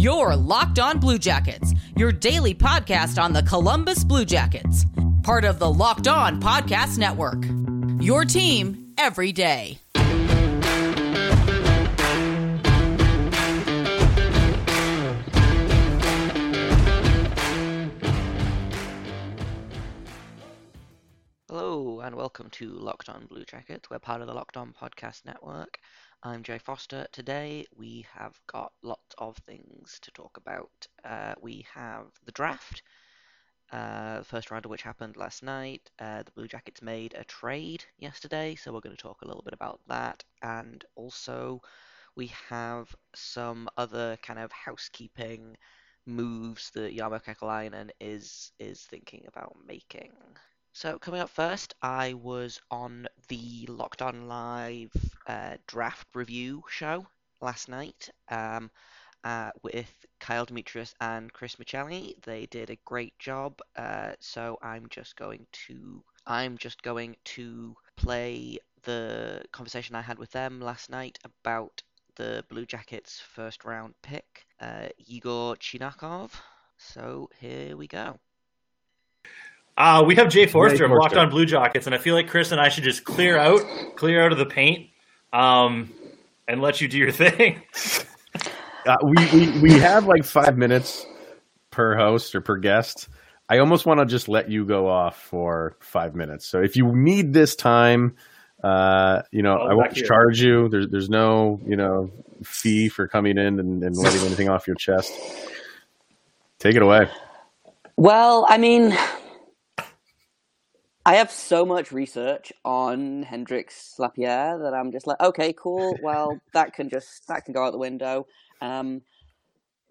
Your Locked On Blue Jackets, your daily podcast on the Columbus Blue Jackets, part of the Locked On Podcast Network. Your team every day. Hello and welcome to Locked On Blue Jackets. We're part of the Locked On Podcast Network. I'm Jay Foster. Today we have got lots of things to talk about. Uh, we have the draft, uh, the first round of which happened last night. Uh, the Blue Jackets made a trade yesterday, so we're going to talk a little bit about that. And also, we have some other kind of housekeeping moves that Jarmo Kekalainen is is thinking about making. So coming up first, I was on the Locked On Live uh, draft review show last night um, uh, with Kyle Demetrius and Chris Michelli. They did a great job. Uh, so I'm just going to I'm just going to play the conversation I had with them last night about the Blue Jackets first round pick, uh, Igor Chinakhov. So here we go. Uh, we have Jay Forster of Locked On Blue Jackets, and I feel like Chris and I should just clear out, clear out of the paint, um, and let you do your thing. uh, we, we we have like five minutes per host or per guest. I almost want to just let you go off for five minutes. So if you need this time, uh, you know, I won't charge you. There's there's no you know fee for coming in and, and letting anything off your chest. Take it away. Well, I mean, I have so much research on Hendrix Lapierre that I'm just like, okay, cool. Well, that can just that can go out the window. Um,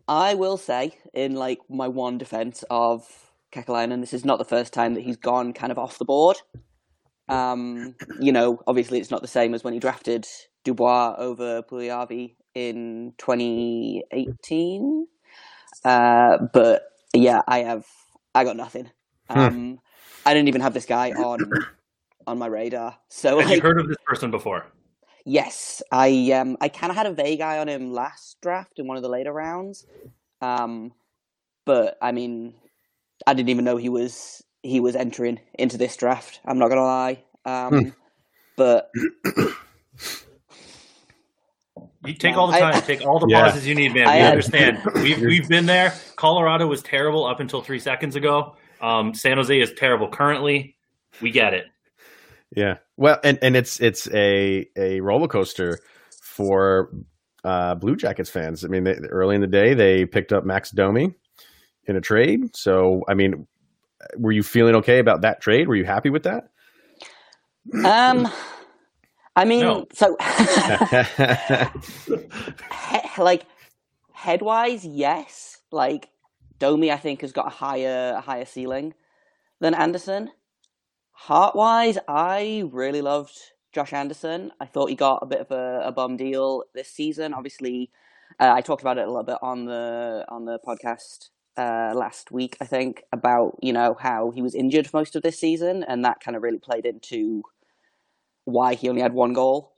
I will say, in like my one defense of Kekalainen, this is not the first time that he's gone kind of off the board. Um, you know, obviously it's not the same as when he drafted Dubois over Puljujarvi in 2018. Uh, but yeah, I have I got nothing. Hmm. Um, I didn't even have this guy on on my radar. So have like, you heard of this person before? Yes, I um I kind of had a vague eye on him last draft in one of the later rounds, um, but I mean, I didn't even know he was he was entering into this draft. I'm not gonna lie, um, hmm. but. You take all the time, I, take all the yeah. pauses you need, man. We I, understand. We've we've been there. Colorado was terrible up until three seconds ago. Um, San Jose is terrible currently. We get it. Yeah. Well, and, and it's it's a a roller coaster for uh, Blue Jackets fans. I mean, they, early in the day they picked up Max Domi in a trade. So, I mean, were you feeling okay about that trade? Were you happy with that? Um, I mean, no. so he, like headwise, yes. Like Domi, I think, has got a higher a higher ceiling than Anderson. Heart wise, I really loved Josh Anderson. I thought he got a bit of a, a bum deal this season. Obviously, uh, I talked about it a little bit on the on the podcast uh, last week. I think about you know how he was injured for most of this season, and that kind of really played into why he only had one goal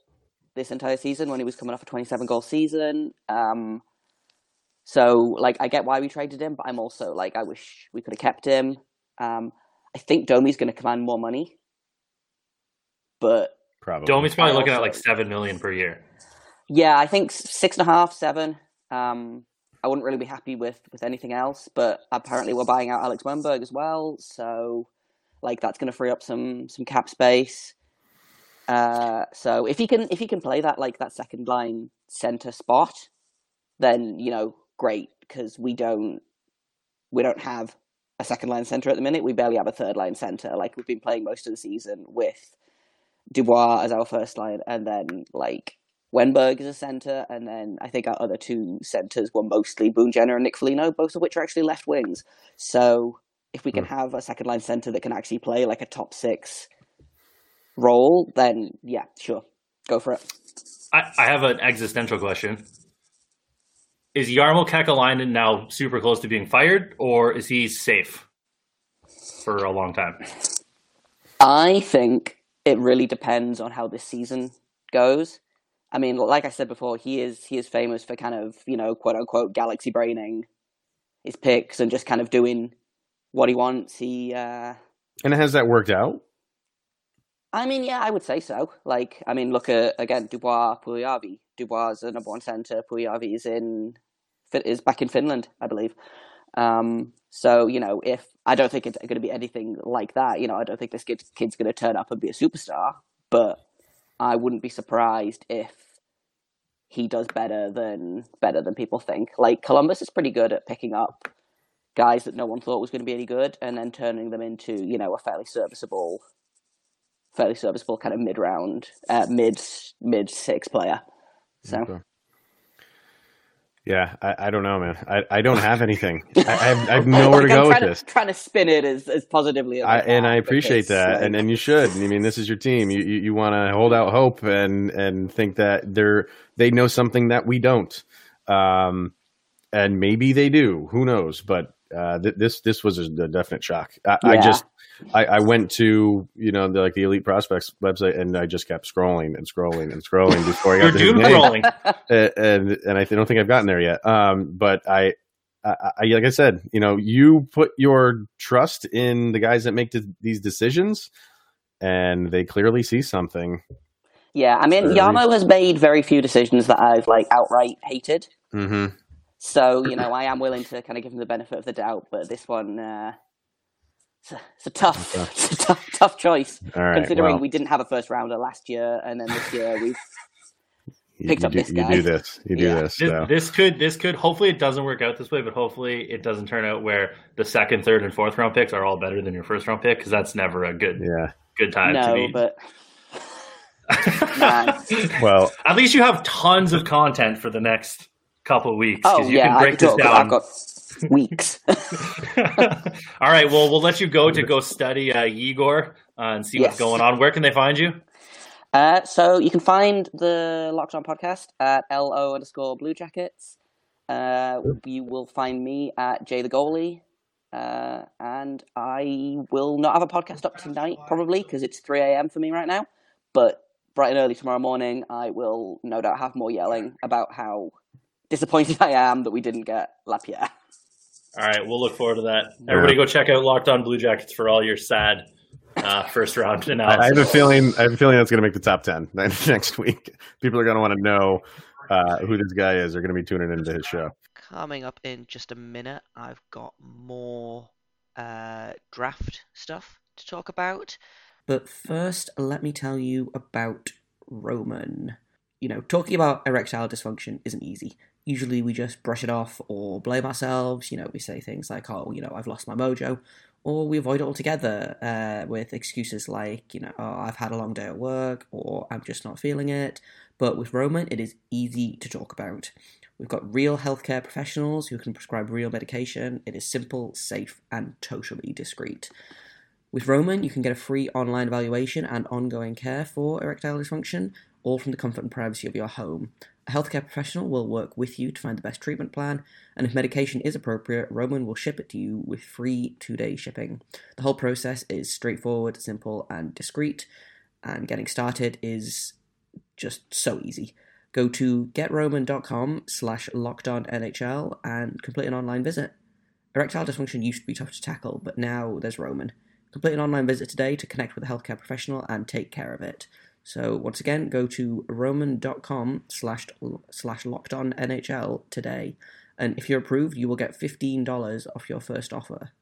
this entire season when he was coming off a 27 goal season. Um, so like I get why we traded him, but I'm also like I wish we could have kept him. Um, I think Domi's going to command more money, but probably Domi's probably looking also, at like seven million per year. Yeah, I think six and a half, seven. Um, I wouldn't really be happy with with anything else, but apparently we're buying out Alex Wennberg as well, so like that's going to free up some some cap space. Uh, so if he can if he can play that like that second line center spot, then you know great because we don't we don't have a second line center at the minute. We barely have a third line center. Like we've been playing most of the season with Dubois as our first line, and then like Wennberg as a center, and then I think our other two centers were mostly Boone Jenner and Nick Foligno, both of which are actually left wings. So if we can hmm. have a second line center that can actually play like a top six role, then yeah, sure, go for it. I, I have an existential question is Jarmo Kekalainen now super close to being fired, or is he safe for a long time? I think it really depends on how this season goes. I mean, like I said before, he is he is famous for kind of you know quote unquote galaxy braining his picks and just kind of doing what he wants. He uh, and has that worked out? I mean, yeah, I would say so. Like, I mean, look at again Dubois, Puljujarvi. Dubois is the number one center. Puljujarvi is in is back in Finland, I believe. Um, so you know, if I don't think it's going to be anything like that, you know, I don't think this kid, kid's going to turn up and be a superstar. But I wouldn't be surprised if he does better than better than people think. Like Columbus is pretty good at picking up guys that no one thought was going to be any good, and then turning them into you know a fairly serviceable, fairly serviceable kind of mid round, uh, mid mid six player. So. Okay. Yeah, I, I, don't know, man. I, I don't have anything. I, I, have, I have nowhere like to go with to, this. Trying to spin it as, as positively as I, and I appreciate that, like... and and you should. I mean, this is your team. You you, you want to hold out hope and and think that they're they know something that we don't, um, and maybe they do. Who knows? But uh, th- this this was a, definite shock. I, yeah. I just I, I, went to you know the, like the Elite Prospects website and I just kept scrolling and scrolling and scrolling before I got You're doom scrolling, and and I don't think I've gotten there yet. Um, but I, I, I, like I said, you know, you put your trust in the guys that make these decisions, and they clearly see something. Yeah, I mean, Jarmo has made very few decisions that I've like outright hated. Mm-hmm. So you know, I am willing to kind of give him the benefit of the doubt, but this one, uh, it's, a, it's a tough, okay. it's a tough, tough choice. considering well, we didn't have a first rounder last year, and then this year we've picked you, up this guy. You do this. You do yeah. this. This, so. this, could, this could. Hopefully, it doesn't work out this way, but hopefully, it doesn't turn out where the second, third, and fourth round picks are all better than your first round pick because that's never a good, yeah, good time no, to be. but. well, at least you have tons of content for the next couple weeks because oh, you yeah, can break this down. I've got weeks. All right. Well, we'll let you go to go study uh, Igor uh, and see yes. what's going on. Where can they find you? Uh, so you can find the Locked On podcast at lo underscore Blue Jackets. Uh, you will find me at Jay the Goalie. Uh, and I will not have a podcast up tonight, probably, because it's 3 a.m. for me right now. But bright and early tomorrow morning, I will no doubt have more yelling about how disappointed I am that we didn't get Lapierre. All right, we'll look forward to that. Everybody, go check out Locked On Blue Jackets for all your sad uh, first round analysis. I have a feeling. I have a feeling that's going to make the top ten next week. People are going to want to know uh, who this guy is. They're going to be tuning into his show. Coming up in just a minute, I've got more uh, draft stuff to talk about. But first, let me tell you about Roman. You know, talking about erectile dysfunction isn't easy usually we just brush it off or blame ourselves. You know, we say things like, oh, you know, I've lost my mojo. Or we avoid it altogether uh, with excuses like, you know, oh, I've had a long day at work or I'm just not feeling it. But with Roman, it is easy to talk about. We've got real healthcare professionals who can prescribe real medication. It is simple, safe, and totally discreet. With Roman, you can get a free online evaluation and ongoing care for erectile dysfunction, all from the comfort and privacy of your home. A healthcare professional will work with you to find the best treatment plan, and if medication is appropriate, Roman will ship it to you with free two day shipping. The whole process is straightforward, simple, and discreet, and getting started is just so easy. Go to getroman.com slash lockedonnhl and complete an online visit. Erectile dysfunction used to be tough to tackle, but now there's Roman. Complete an online visit today to connect with a healthcare professional and take care of it. So once again, go to roman.com slash slash locked on NHL today. And if you're approved, you will get $15 off your first offer,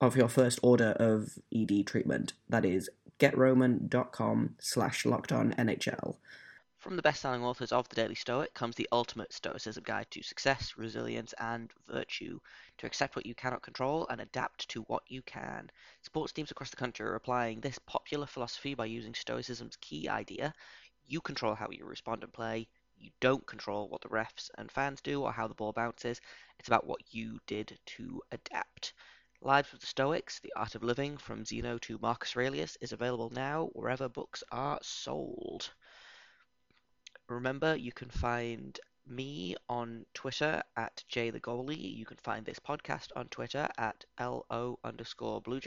of your first order of ED treatment. That is getroman.com slash locked on NHL. From the best-selling authors of The Daily Stoic comes the ultimate Stoicism guide to success, resilience, and virtue. To accept what you cannot control and adapt to what you can. Sports teams across the country are applying this popular philosophy by using Stoicism's key idea: you control how you respond and play. You don't control what the refs and fans do or how the ball bounces. It's about what you did to adapt. Lives of the Stoics, The Art of Living, from Zeno to Marcus Aurelius, is available now wherever books are sold. Remember, you can find me on Twitter at Jay the Goalie. You can find this podcast on Twitter at LO underscore Blue.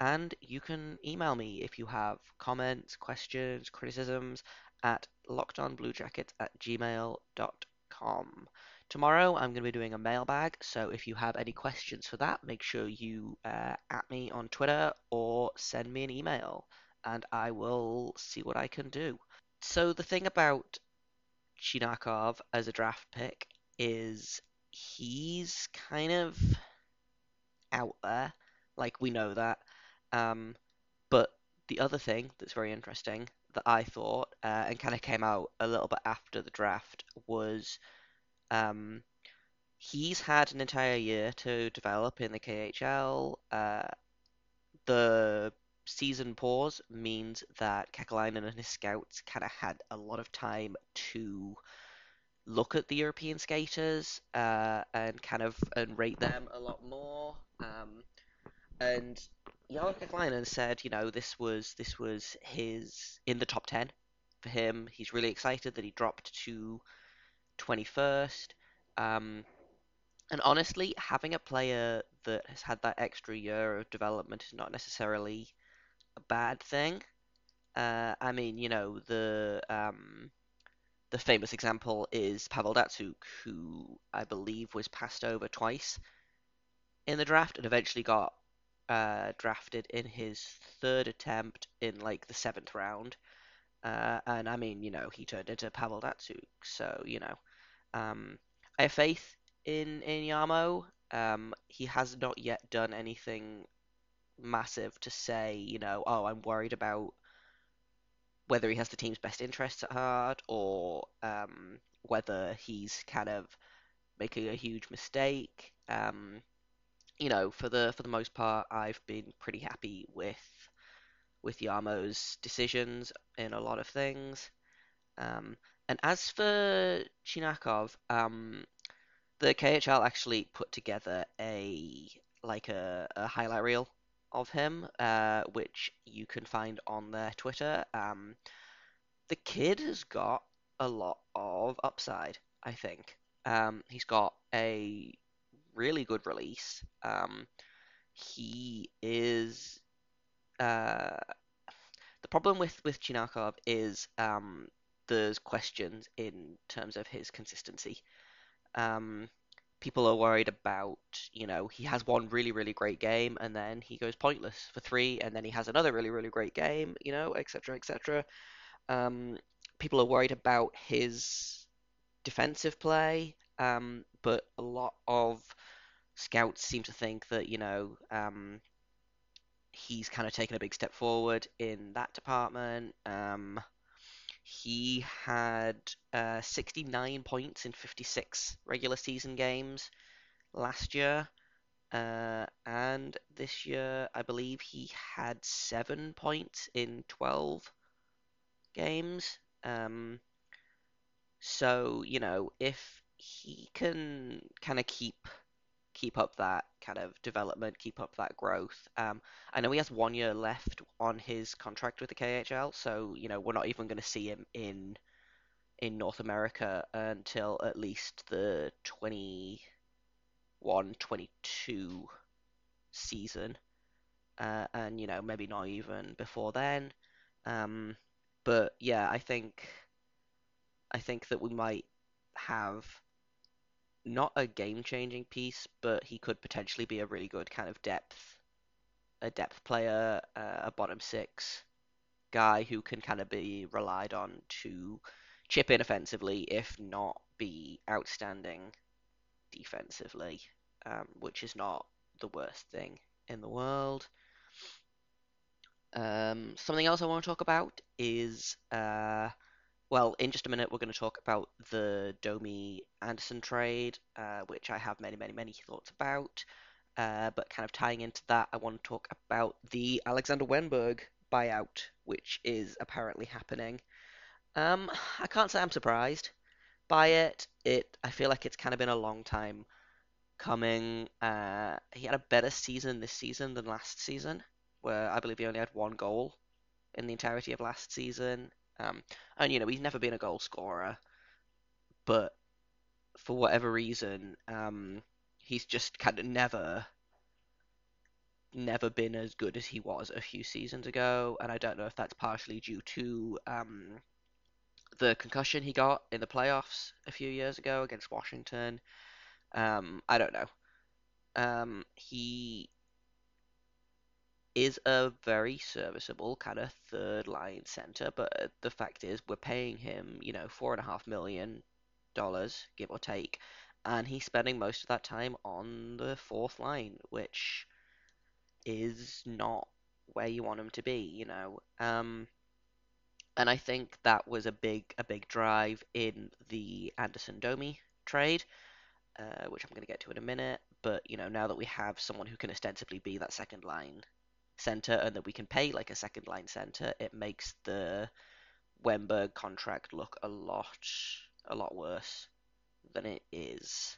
And you can email me if you have comments, questions, criticisms at lockedonbluejackets at gmail.com. Tomorrow I'm going to be doing a mailbag, so if you have any questions for that, make sure you uh, at me on Twitter or send me an email, and I will see what I can do. So the thing about Chinakhov as a draft pick is he's kind of out there, like we know that. Um, but the other thing that's very interesting that I thought uh, and kind of came out a little bit after the draft was um, he's had an entire year to develop in the KHL. Uh, the season pause means that Kekalainen and his scouts kind of had a lot of time to look at the European skaters uh, and kind of and rate them a lot more. Um, and Jarmo Kekalainen said, you know, this was this was his in the top ten for him. He's really excited that he dropped to 21st. Um, and honestly, having a player that has had that extra year of development is not necessarily a bad thing. Uh, I mean, you know, the um, the famous example is Pavel Datsyuk, who I believe was passed over twice in the draft and eventually got uh, drafted in his third attempt in like the seventh round. Uh, and I mean, you know, he turned into Pavel Datsyuk, so you know, um, I have faith in in Jarmo. Um, he has not yet done anything massive to say, you know, oh, I'm worried about whether he has the team's best interests at heart or um, whether he's kind of making a huge mistake. Um, you know, for the for the most part, I've been pretty happy with with Jarmo's decisions in a lot of things. Um, and as for Chinakhov, um, the KHL actually put together a like a, a highlight reel of him, uh, which you can find on their Twitter. Um, the kid has got a lot of upside, I think. Um, he's got a really good release. Um, he is. Uh, the problem with with Chinakhov is um, there's questions in terms of his consistency. Um, people are worried about, you know, he has one really, really great game and then he goes pointless for three, and then he has another really, really great game, you know, etc., etc. Um, people are worried about his defensive play, um, but a lot of scouts seem to think that, you know, um, he's kind of taken a big step forward in that department. Um, he had uh, 69 points in 56 regular season games last year. Uh, and this year, I believe he had seven points in 12 games. Um, so, you know, if he can kind of keep keep up that kind of development, keep up that growth. Um, I know he has one year left on his contract with the KHL, so you know we're not even going to see him in in North America until at least the 21-22 season, uh, and you know maybe not even before then. Um, but yeah, I think I think that we might have not a game changing piece, but he could potentially be a really good kind of depth, a depth player, uh, a bottom six guy who can kind of be relied on to chip in offensively, if not be outstanding defensively, um, which is not the worst thing in the world. Um, something else I want to talk about is uh, well, in just a minute, we're going to talk about the Domi Anderson trade, uh, which I have many, many, many thoughts about. Uh, but kind of tying into that, I want to talk about the Alexander Wennberg buyout, which is apparently happening. Um, I can't say I'm surprised by it. It I feel like it's kind of been a long time coming. Uh, he had a better season this season than last season, where I believe he only had one goal in the entirety of last season. Um, and you know he's never been a goal scorer, but for whatever reason, um, he's just kind of never, never been as good as he was a few seasons ago. And I don't know if that's partially due to um, the concussion he got in the playoffs a few years ago against Washington. Um, I don't know. Um, he is a very serviceable kind of third line center, but the fact is we're paying him, you know, four and a half million dollars, give or take, and he's spending most of that time on the fourth line, which is not where you want him to be, you know. Um, and I think that was a big a big drive in the Anderson Domi trade, uh, which I'm going to get to in a minute. But you know, now that we have someone who can ostensibly be that second line center and that we can pay like a second line center, it makes the Wennberg contract look a lot a lot worse than it is.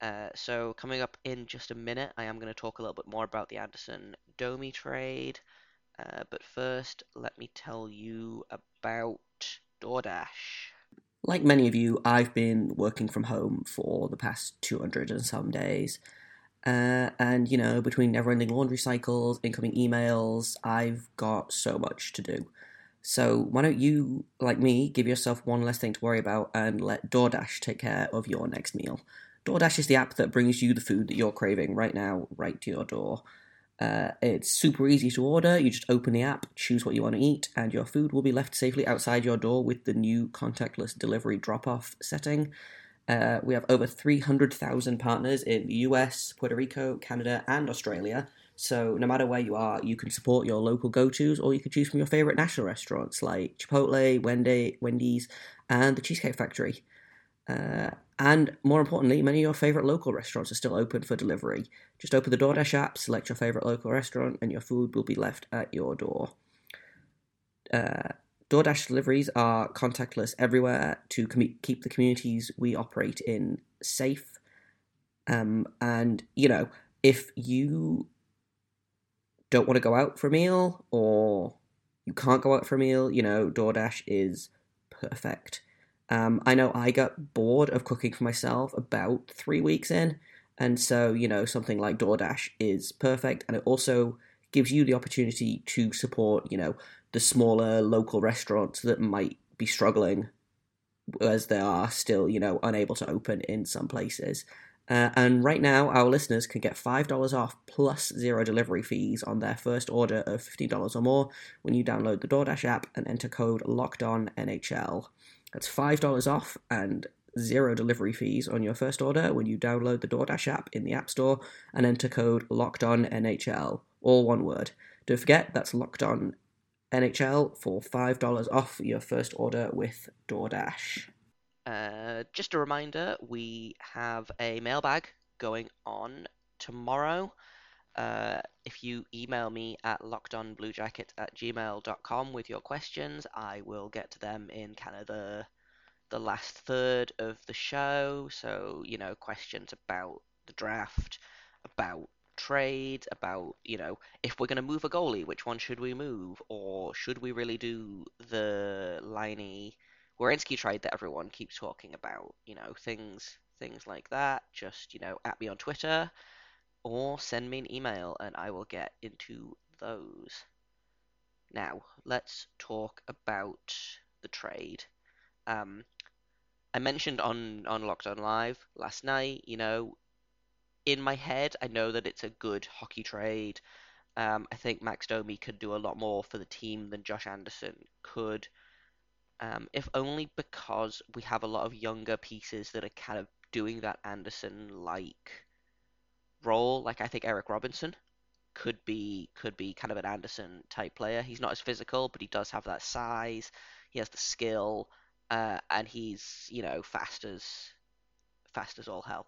Uh, so coming up in just a minute, I am going to talk a little bit more about the Anderson Domi trade. Uh, but first, let me tell you about DoorDash. Like many of you, I've been working from home for the past 200 and some days. Uh, and, you know, between never ending laundry cycles, incoming emails, I've got so much to do. So, why don't you, like me, give yourself one less thing to worry about and let DoorDash take care of your next meal? DoorDash is the app that brings you the food that you're craving right now, right to your door. Uh, it's super easy to order. You just open the app, choose what you want to eat, and your food will be left safely outside your door with the new contactless delivery drop off setting. Uh, we have over 300,000 partners in the US, Puerto Rico, Canada, and Australia. So, no matter where you are, you can support your local go tos or you can choose from your favorite national restaurants like Chipotle, Wendy, Wendy's, and the Cheesecake Factory. Uh, and more importantly, many of your favorite local restaurants are still open for delivery. Just open the DoorDash app, select your favorite local restaurant, and your food will be left at your door. Uh, DoorDash deliveries are contactless everywhere to com- keep the communities we operate in safe. Um, and, you know, if you don't want to go out for a meal or you can't go out for a meal, you know, DoorDash is perfect. Um, I know I got bored of cooking for myself about three weeks in. And so, you know, something like DoorDash is perfect. And it also gives you the opportunity to support, you know, the smaller local restaurants that might be struggling as they are still, you know, unable to open in some places. Uh, and right now, our listeners can get $5 off plus zero delivery fees on their first order of $15 or more when you download the DoorDash app and enter code LOCKEDONNHL. That's $5 off and zero delivery fees on your first order when you download the DoorDash app in the App Store and enter code LOCKEDONNHL, all one word. Don't forget, that's Locked On NHL for $5 off your first order with DoorDash. Uh, just a reminder, we have a mailbag going on tomorrow. Uh, if you email me at lockedonbluejacket at gmail.com with your questions, I will get to them in kind of the, the last third of the show. So, you know, questions about the draft, about trade about you know if we're going to move a goalie which one should we move? Or should we really do the Laine Werenski trade that everyone keeps talking about? You know things things like that. Just you know at me on Twitter or send me an email and I will get into those. Now let's talk about the trade. Um I mentioned on on Locked On Live last night you know in my head, I know that it's a good hockey trade. Um, I think Max Domi could do a lot more for the team than Josh Anderson could. Um, if only because we have a lot of younger pieces that are kind of doing that Anderson like role. Like I think Eric Robinson could be could be kind of an Anderson type player. He's not as physical, but he does have that size. He has the skill, uh, and he's you know fast as fast as all hell.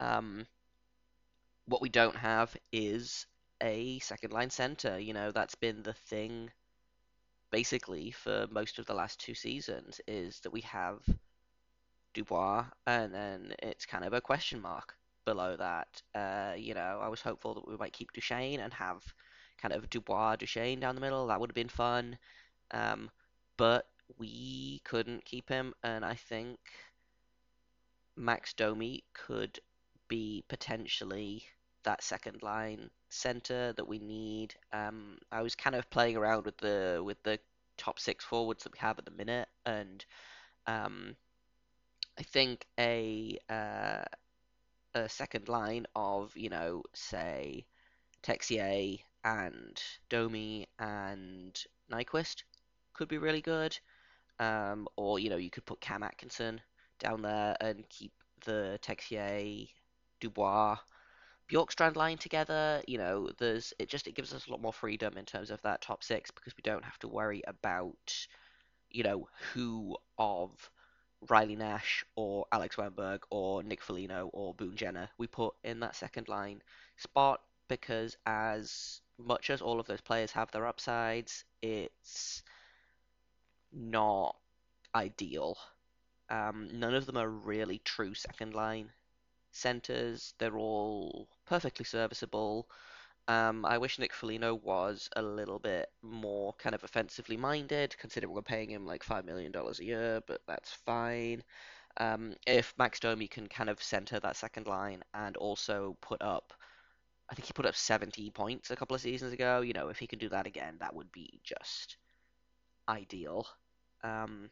Um, what we don't have is a second line center. You know, that's been the thing basically for most of the last two seasons is that we have Dubois and then it's kind of a question mark below that. Uh, you know, I was hopeful that we might keep Duchene and have kind of Dubois Duchene down the middle. That would have been fun. Um, but we couldn't keep him, and I think Max Domi could be potentially that second line center that we need. Um, I was kind of playing around with the with the top six forwards that we have at the minute, and um, I think a uh, a second line of you know say Texier and Domi and Nyquist could be really good. Um, or you know you could put Cam Atkinson down there and keep the Texier, Dubois, Bjorkstrand line together. You know, there's it just it gives us a lot more freedom in terms of that top six because we don't have to worry about you know who of Riley Nash or Alex Wennberg or Nick Foligno or Boone Jenner we put in that second line spot because as much as all of those players have their upsides, it's not ideal. Um, none of them are really true second line centers. They're all perfectly serviceable. Um, I wish Nick Foligno was a little bit more kind of offensively minded, considering we're paying him like $5 million a year, but that's fine. Um, if Max Domi can kind of center that second line and also put up, I think he put up 70 points a couple of seasons ago, you know, if he can do that again, that would be just ideal. Um,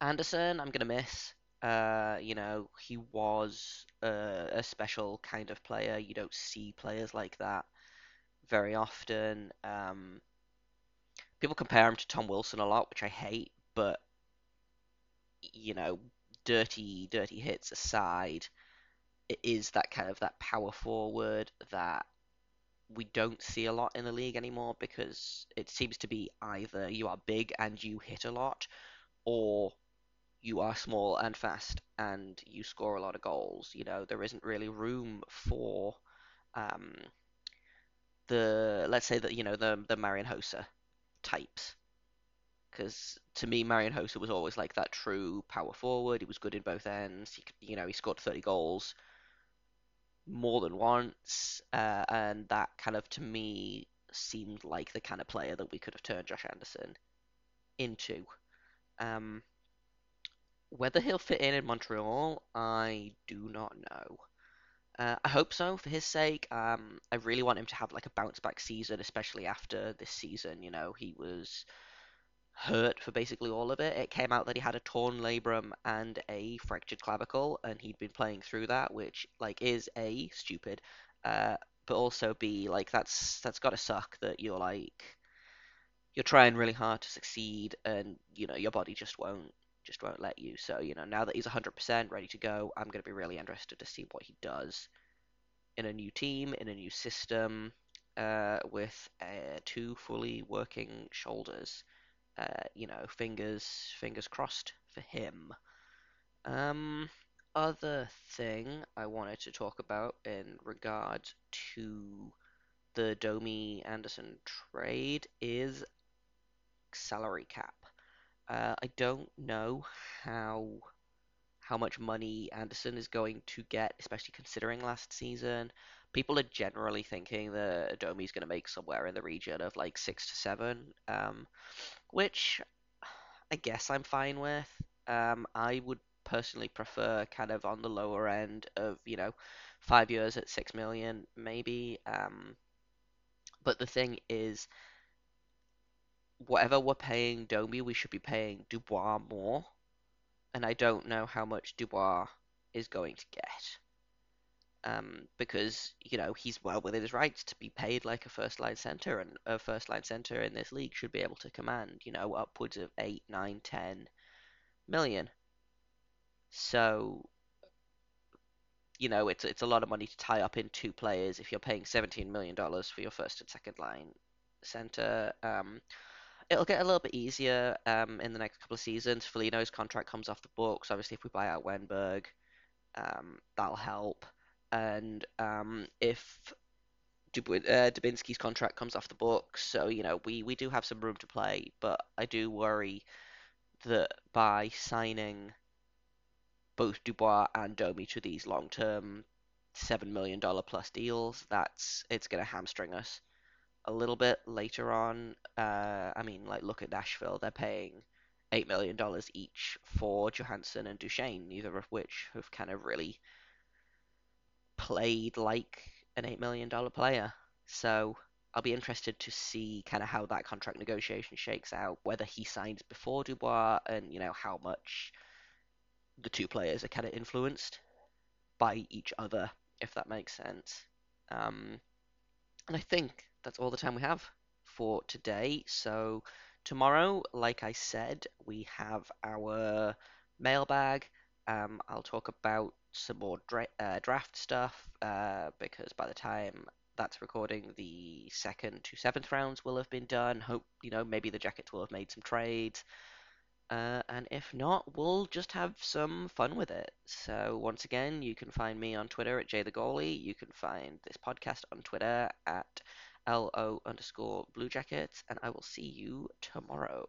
Anderson, I'm going to miss. Uh, you know, he was a, a, special kind of player. You don't see players like that very often. Um, people compare him to Tom Wilson a lot, which I hate, but you know, dirty, dirty hits aside, it is that kind of that power forward that we don't see a lot in the league anymore because it seems to be either you are big and you hit a lot, or you are small and fast and you score a lot of goals. You know, there isn't really room for um, the let's say that you know the the Marian Hossa types. Because to me, Marian Hossa was always like that true power forward. He was good in both ends. He, you know, he scored 30 goals more than once, uh, and that kind of to me seemed like the kind of player that we could have turned Josh Anderson into. Um, whether he'll fit in in Montreal, I do not know. Uh, I hope so for his sake. Um, I really want him to have like a bounce back season, especially after this season. You know, he was hurt for basically all of it. It came out that he had a torn labrum and a fractured clavicle, and he'd been playing through that, which like is a stupid, uh, but also b like that's that's got to suck that you're like you're trying really hard to succeed, and you know your body just won't just won't let you. So, you know, now that he's 100% ready to go, I'm going to be really interested to see what he does in a new team, in a new system, uh, with uh, two fully working shoulders. Uh, you know, fingers fingers crossed for him. Um, other thing I wanted to talk about in regard to the Domi Anderson trade is salary cap. Uh, I don't know how how much money Anderson is going to get, especially considering last season. People are generally thinking that Domi is going to make somewhere in the region of like six to seven, um, which I guess I'm fine with. Um, I would personally prefer kind of on the lower end of you know five years at six million maybe. Um, but the thing is, whatever we're paying Domi, we should be paying Dubois more. And I don't know how much Dubois is going to get. Um, because, you know, he's well within his rights to be paid like a first line centre, and a first line centre in this league should be able to command, you know, upwards of 8, 9, 10 million. So, you know, it's it's a lot of money to tie up in two players if you're paying $17 million for your first and second line centre. Um, it'll get a little bit easier um, in the next couple of seasons. Foligno's contract comes off the books. Obviously, if we buy out Wennberg, um, that'll help. And um, if Dub- uh, Dubinsky's contract comes off the books, so you know we we do have some room to play. But I do worry that by signing both Dubois and Domi to these long-term seven million dollar plus deals, that's it's going to hamstring us a little bit later on. Uh, I mean, like look at Nashville; they're paying eight million dollars each for Johansen and Duchene, neither of which have kind of really played like an eight million dollar player. So I'll be interested to see kind of how that contract negotiation shakes out, whether he signs before Dubois, and you know how much the two players are kind of influenced by each other, if that makes sense. Um, and I think that's all the time we have for today. So tomorrow, like I said, we have our mailbag. Um, I'll talk about some more dra- uh, draft stuff uh, because by the time that's recording, the second to seventh rounds will have been done. Hope you know maybe the Jackets will have made some trades. Uh, and if not, we'll just have some fun with it. So once again, you can find me on Twitter at Jay the Goalie. You can find this podcast on Twitter at lo underscore Blue Jackets, and I will see you tomorrow.